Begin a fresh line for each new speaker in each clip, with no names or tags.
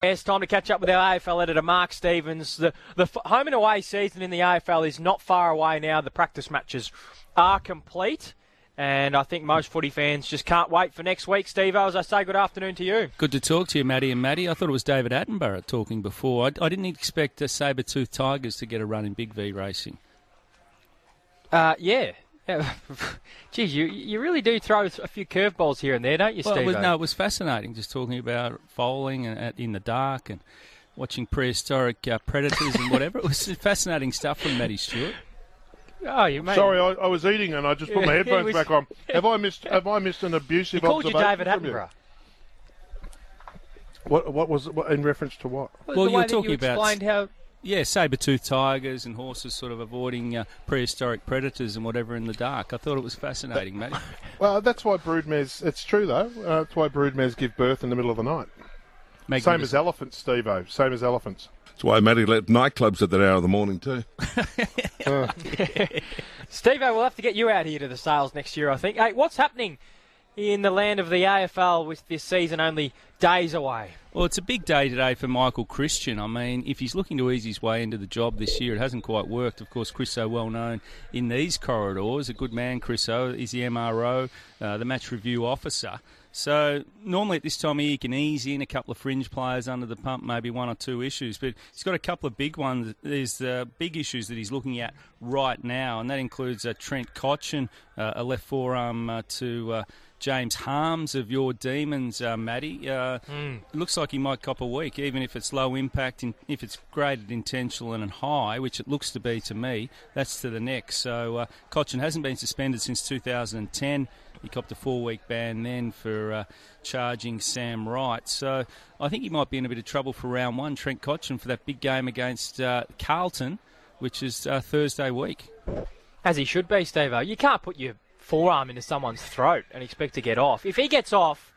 It's time to catch up with our AFL editor, Mark Stevens. The, the home and away season in the AFL is not far away now. The practice matches are complete. And I think most footy fans just can't wait for next week. Steve, as I say, good afternoon to you.
Good to talk to you, Matty and Matty. I thought it was David Attenborough talking before. I, I didn't expect the saber-tooth tigers to get a run in Big V racing.
Uh, yeah, yeah. Geez, you you really do throw a few curveballs here and there, don't you,
well,
Steve?
It was, no, it was fascinating just talking about foaling and in the dark and watching prehistoric uh, predators and whatever. It was fascinating stuff from Matty Stewart.
Oh, you made...
Sorry, I, I, was eating and I just put my headphones was... back on. Have I missed? Have I missed an abusive
he called
observation?
you David Attenborough.
What? What was what, in reference to what?
Well, well you were talking you about how
yeah, saber-toothed tigers and horses sort of avoiding uh, prehistoric predators and whatever in the dark. I thought it was fascinating, mate.
Well, that's why broodmares. It's true though. Uh, that's why broodmares give birth in the middle of the night. Same as elephants, Steve-O. Same as elephants.
That's why Matty let nightclubs at that hour of the morning too.
uh. Steve-O, we'll have to get you out here to the sales next year, I think. Hey, what's happening in the land of the AFL with this season only days away?
Well, it's a big day today for Michael Christian. I mean, if he's looking to ease his way into the job this year, it hasn't quite worked. Of course, Chris so well known in these corridors. A good man, Chris O. He's the MRO, uh, the match review officer. So normally at this time of year, you can ease in a couple of fringe players under the pump, maybe one or two issues. But he's got a couple of big ones. There's uh, big issues that he's looking at right now, and that includes uh, Trent Cotchin, uh, a left forearm uh, to uh, James Harmes of your Demons, uh, Matty. Uh, mm. Looks like he might cop a week, even if it's low impact. In, if it's graded intentional and high, which it looks to be to me, that's to the neck. So uh, Cotchin hasn't been suspended since 2010. He copped a four-week ban then for uh, charging Sam Wright. So I think he might be in a bit of trouble for round one, Trent Cotchin, for that big game against uh, Carlton, which is uh, Thursday week.
As he should be, Steve. You can't put your forearm into someone's throat and expect to get off. If he gets off,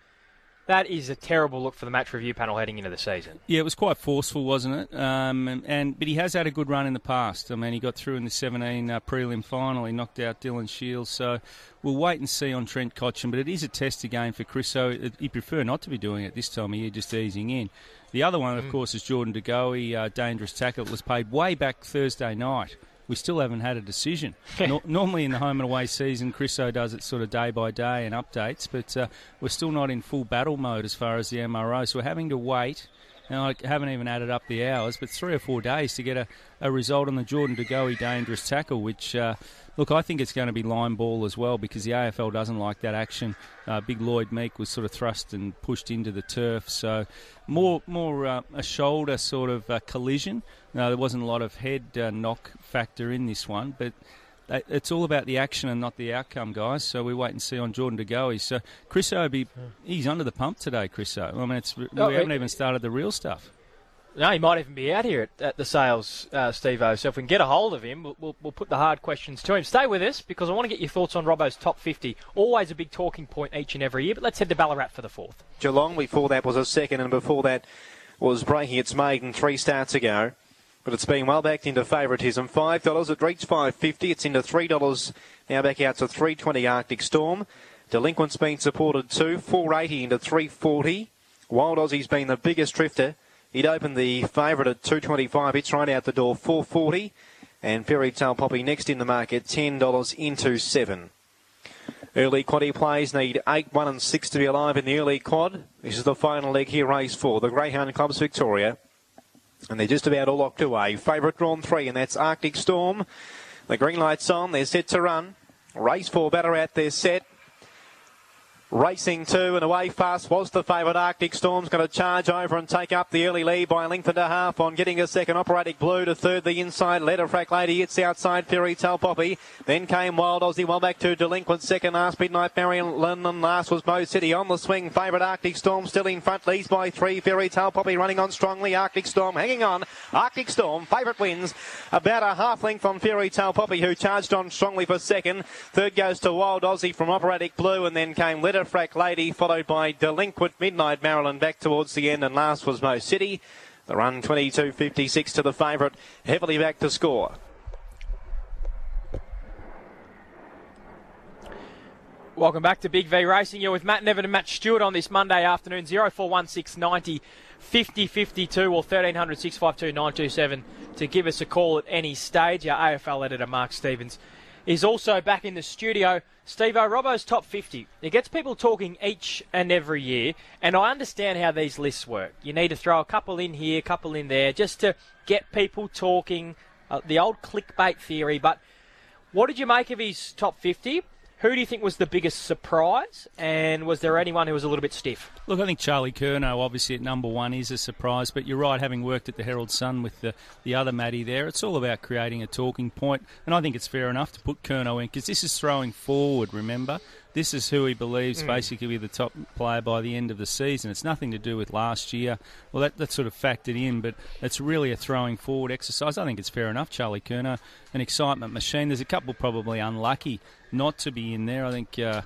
that is a terrible look for the match review panel heading into the season.
Yeah, it was quite forceful, wasn't it? Um, and, and, but he has had a good run in the past. I mean, he got through in the 17 uh, prelim final. He knocked out Dylan Shields. So we'll wait and see on Trent Cotchin. But it is a test again for Chris. So he prefer not to be doing it this time of year, just easing in. The other one, of mm. course, is Jordan De Goey, uh, dangerous tackle. It was paid way back Thursday night we still haven't had a decision. no- normally in the home and away season, Chriso does it sort of day by day and updates, but uh, we're still not in full battle mode as far as the MRO, so we're having to wait. Now, I haven't even added up the hours, but three or four days to get a, a result on the Jordan De Goey dangerous tackle, which uh, Look, I think it's going to be line ball as well because the AFL doesn't like that action. Uh, Big Lloyd Meek was sort of thrust and pushed into the turf, so more more uh, a shoulder sort of uh, collision. Now, there wasn't a lot of head uh, knock factor in this one, but it's all about the action and not the outcome, guys. So we wait and see on Jordan De Goey. So Chris Obi, he's under the pump today, Chris. I mean, it's, we oh, haven't even started the real stuff.
No, he might even be out here at, at the sales, uh, Steve O. So if we can get a hold of him, we'll, we'll, we'll, put the hard questions to him. Stay with us because I want to get your thoughts on Robbo's top 50. Always a big talking point each and every year, but let's head to Ballarat for the fourth.
Geelong, before that, was a second, and before that was breaking its maiden three starts ago. But it's been well backed into favouritism. Five dollars. It reached five fifty. It's into three dollars. Now back out to three twenty. Arctic Storm. Delinquent's been supported too. Four eighty into three forty. Wild Aussie's been the biggest drifter. He'd opened the favourite at 225. It's right out the door, 440. And Fairy Tale Poppy next in the market, $10 into 7. Early quaddy plays need 8, 1 and 6 to be alive in the early quad. This is the final leg here, race 4. The Greyhound Club's Victoria. And they're just about all locked away. Favourite drawn 3, and that's Arctic Storm. The green light's on. They're set to run. Race 4 Ballarat, they're set. Racing two and away fast was the favourite. Arctic Storm's going to charge over and take up the early lead by a length and a half on getting a second. Operatic Blue to third the inside Letter Frack Lady it's outside Fairy Tale Poppy. Then came Wild Aussie well back to Delinquent second. Last Midnight Marion London last was Mo City on the swing. Favourite Arctic Storm still in front leads by three. Fairy Tale Poppy running on strongly. Arctic Storm hanging on. Arctic Storm favourite wins about a half length on Fairy Tale Poppy who charged on strongly for second. Third goes to Wild Aussie from Operatic Blue and then came Letter Frack Lady, followed by Delinquent Midnight Maryland back towards the end, and last was Mo City. The run 22.56 to the favourite, heavily back to score.
Welcome back to Big V Racing. You're with Matt Nevin and Matt Stewart on this Monday afternoon. 041690 5052 or 1300 652 927 to give us a call at any stage. Our AFL editor, Mark Stevens, is also back in the studio. Steve Robbo's top 50. It gets people talking each and every year, and I understand how these lists work. You need to throw a couple in here, a couple in there, just to get people talking. Uh, the old clickbait theory, but what did you make of his top 50? Who do you think was the biggest surprise? And was there anyone who was a little bit stiff?
Look, I think Charlie Curnow, obviously at number one, is a surprise. But you're right, having worked at the Herald Sun with the, the other Matty there, it's all about creating a talking point. And I think it's fair enough to put Curnow in because this is throwing forward, remember? This is who he believes mm. basically be the top player by the end of the season. It's nothing to do with last year. Well, that, that's sort of factored in, but it's really a throwing forward exercise. I think it's fair enough. Charlie Curnow, an excitement machine. There's a couple probably unlucky not to be in there. I think. Uh,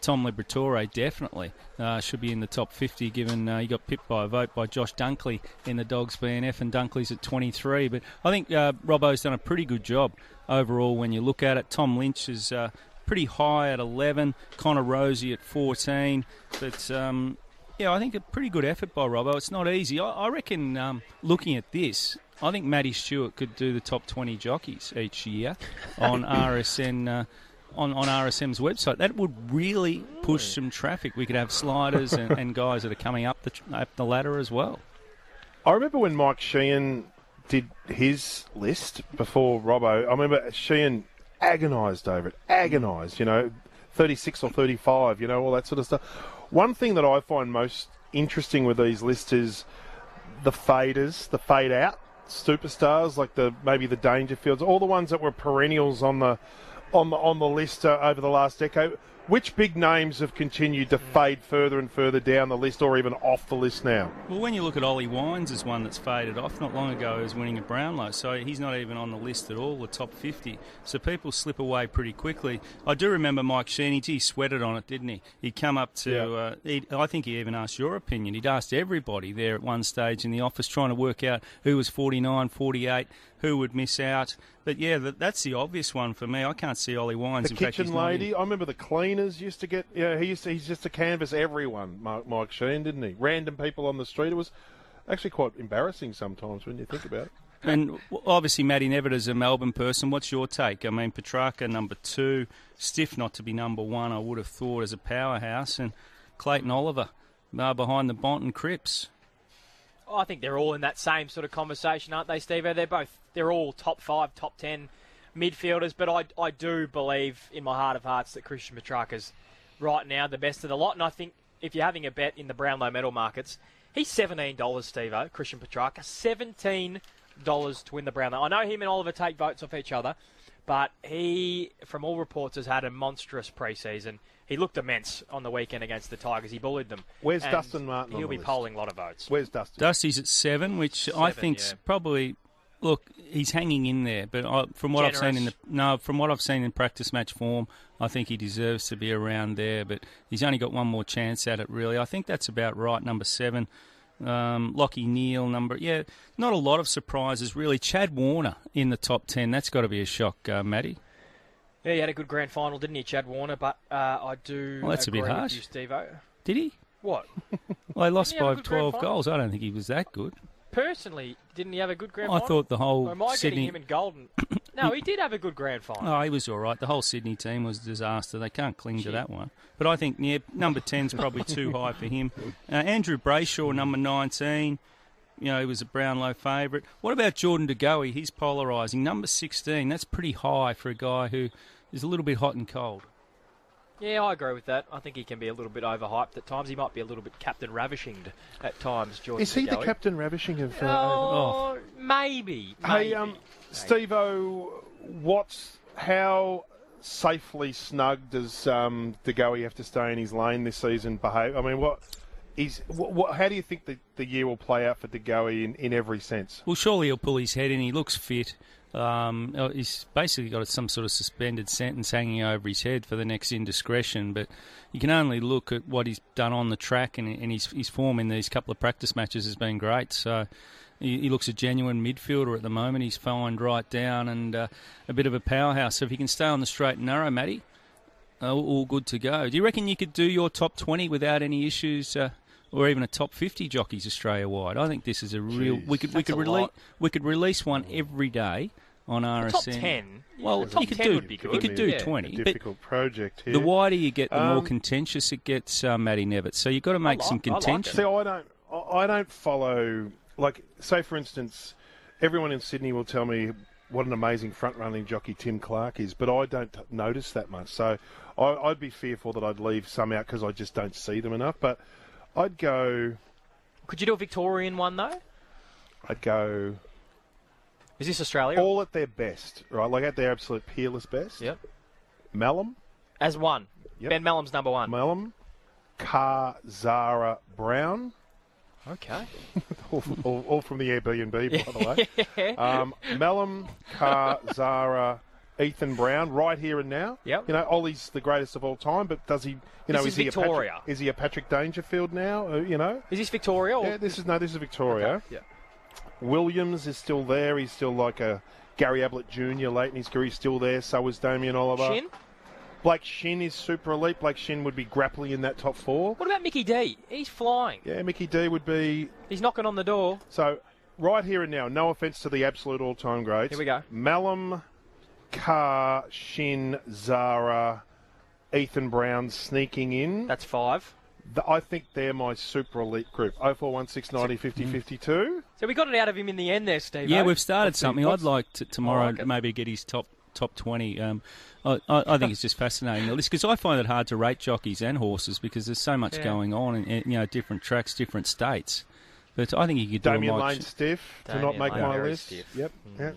Tom Liberatore definitely uh, should be in the top 50 given uh, he got pipped by a vote by Josh Dunkley in the Dogs BNF and Dunkley's at 23. But I think uh, Robbo's done a pretty good job overall when you look at it. Tom Lynch is uh, pretty high at 11. Connor Rozee at 14. But um, yeah, I think a pretty good effort by Robbo. It's not easy. I, I reckon um, looking at this, I think Matty Stewart could do the top 20 jockeys each year on RSN. Uh, on, on RSN's website, that would really push some traffic. We could have sliders and, and guys that are coming up the, up the ladder as well.
I remember when Mike Sheehan did his list before Robbo. I remember Sheehan agonised over it, agonised, you know, 36 or 35, you know, all that sort of stuff. One thing that I find most interesting with these lists is the faders, the fade out superstars, like the maybe the Dangerfields, all the ones that were perennials on the on the on the list uh, over the last decade. Which big names have continued to fade further and further down the list or even off the list now?
Well, when you look at Ollie Wines as one that's faded off, not long ago he was winning a Brownlow, so he's not even on the list at all, the top 50. So people slip away pretty quickly. I do remember Mike Sheeny, he sweated on it, didn't he? He'd come up to, yeah. uh, I think he even asked your opinion. He'd asked everybody there at one stage in the office trying to work out who was 49, 48, who would miss out. But yeah, that's the obvious one for me. I can't see Ollie Wines.
The In kitchen
fact,
lady. I remember the cleaners used to get. Yeah, he used to. He's just to canvass everyone. Mike, Mike Sheen, didn't he? Random people on the street. It was actually quite embarrassing sometimes when you think about it.
And obviously, Matty Nevitt is a Melbourne person. What's your take? I mean, Petracca number two, stiff not to be number one. I would have thought as a powerhouse, and Clayton Oliver uh, behind the Bont and Cripps.
I think they're all in that same sort of conversation, aren't they, Steve? They're both they're all top five, top ten midfielders, but I, I do believe in my heart of hearts that Christian Petracca's right now the best of the lot, and I think if you're having a bet in the Brownlow medal markets, he's seventeen dollars, Steve Christian Petracca, seventeen dollars to win the Brownlow. I know him and Oliver take votes off each other, but he, from all reports, has had a monstrous preseason he looked immense on the weekend against the Tigers. He bullied them.
Where's Dustin Martin?
He'll be
list?
polling a lot of votes.
Where's Dustin?
Dusty's at seven, which seven, I think's yeah. probably. Look, he's hanging in there, but I, from what Generous. I've seen in the no, from what I've seen in practice match form, I think he deserves to be around there. But he's only got one more chance at it, really. I think that's about right. Number seven. Um, Lachie Neale, number yeah, not a lot of surprises really. Chad Warner in the top ten, that's got to be a shock, uh, Matty.
Yeah, he had a good grand final, didn't he, Chad Warner? But uh, I do well, that's a bit harsh. you, Steve-O.
Did he?
What?
well, they lost by 12 goals. I don't think he was that good.
Personally, didn't he have a good grand
I
final?
I thought the whole
or am I
Sydney...
him in Golden? no, he did have a good grand final.
Oh, he was all right. The whole Sydney team was a disaster. They can't cling to that one. But I think, yeah, number 10's probably too high for him. Uh, Andrew Brayshaw, number 19 you know, he was a Brownlow favourite. What about Jordan De Goey? He's polarising. Number 16, that's pretty high for a guy who is a little bit hot and cold.
Yeah, I agree with that. I think he can be a little bit overhyped at times. He might be a little bit Captain Ravishing at times. Jordan
is he the Captain Ravishing of?
Uh, oh, oh, maybe.
Hey, um, Steve-O, what's how safely snug does um, De Goey have to stay in his lane this season? Behave. I mean, what? Is, what, what, how do you think the, the year will play out for De in, in every sense?
Well, surely he'll pull his head in. He looks fit. Um, uh, he's basically got some sort of suspended sentence hanging over his head for the next indiscretion, but you can only look at what he's done on the track, and, and his, his form in these couple of practice matches has been great. So he, he looks a genuine midfielder at the moment. He's fined right down and uh, a bit of a powerhouse. So if he can stay on the straight and narrow, Matty, uh, all good to go. Do you reckon you could do your top 20 without any issues uh, or even a top 50 jockeys Australia wide. I think this is a real.
Jeez.
we could we could release we could release one every day on RSN.
Top ten.
Well,
Yeah, top
you could
10
do
would be
you could do
Yeah.
A
20, but
difficult project here.
the wider you get, the more
Um,
contentious it gets, uh, Matty Nevitt. So you've got to make
like-
some
I like
contention.
See, I don't, I I don't follow. Like, say for instance, everyone in Sydney will tell me what an amazing front-running jockey Tim Clark is, but I don't notice that much. So I, I'd be fearful that I'd leave some out because I just don't see them enough. But I'd go,
Could you do a Victorian one though?
I'd go
Is this Australia?
all at their best, right? Like at their absolute peerless best.
Yep.
Melham,
As one.
Yep.
Ben Melham's number one.
Melham, Kah Zahra Brown,
Okay.
all, all, all from the Airbnb, by the way. Um, Melham, Kah, Zahra, Ethan Brown, right here and now.
Yep.
You know, Ollie's the greatest of all time, but does he? You know, is,
is
he
Victoria.
a Patrick, is he a Patrick Dangerfield now? Uh, you know.
Is this Victoria? Or...
Yeah, this is no, this is Victoria.
Yeah.
Williams is still there. He's still like a Gary Ablett Jr. late in his career. He's still there. So is Damien Oliver.
Shinn?
Blake Shinn is super elite. Blake Shinn would be grappling in that top four.
What about Mickey D? He's flying.
Yeah, Mickey D would be
He's knocking on the door.
So, right here and now, no offence to the absolute all time greats.
Here we go.
Malum, Kah, Shinn, Zahra, Ethan Brown sneaking in.
That's five.
Th- I think they're my super elite group. 0416 90 50 52.
So we got it out of him in the end there, Steve.
Yeah, we've started
What's he-
something.
what's-
I'd like to tomorrow
I like
maybe get his top top twenty. Um, I, I, I think it's just fascinating the list because I find it hard to rate jockeys and horses because there's so much
Yeah.
going on in, in, you know different tracks, different states. But I think you could do
Damian
a
Lane
like,
stiff to not
Damian
make
Lane
my
very
list.
stiff.
Yep. Yeah.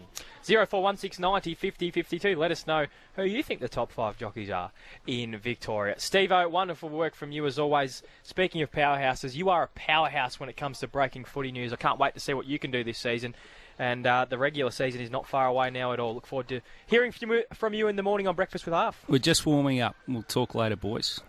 Zero four one six ninety fifty fifty two. Let us know who you think the top five jockeys are in Victoria. Steve O, wonderful work from you as always. Speaking of powerhouses, you are a powerhouse when it comes to breaking footy news. I can't wait to see what you can do this season. And uh, the regular season is not far away now at all. Look forward to hearing from you, from you in the morning on Breakfast with Half.
We're just warming up. We'll talk later, boys.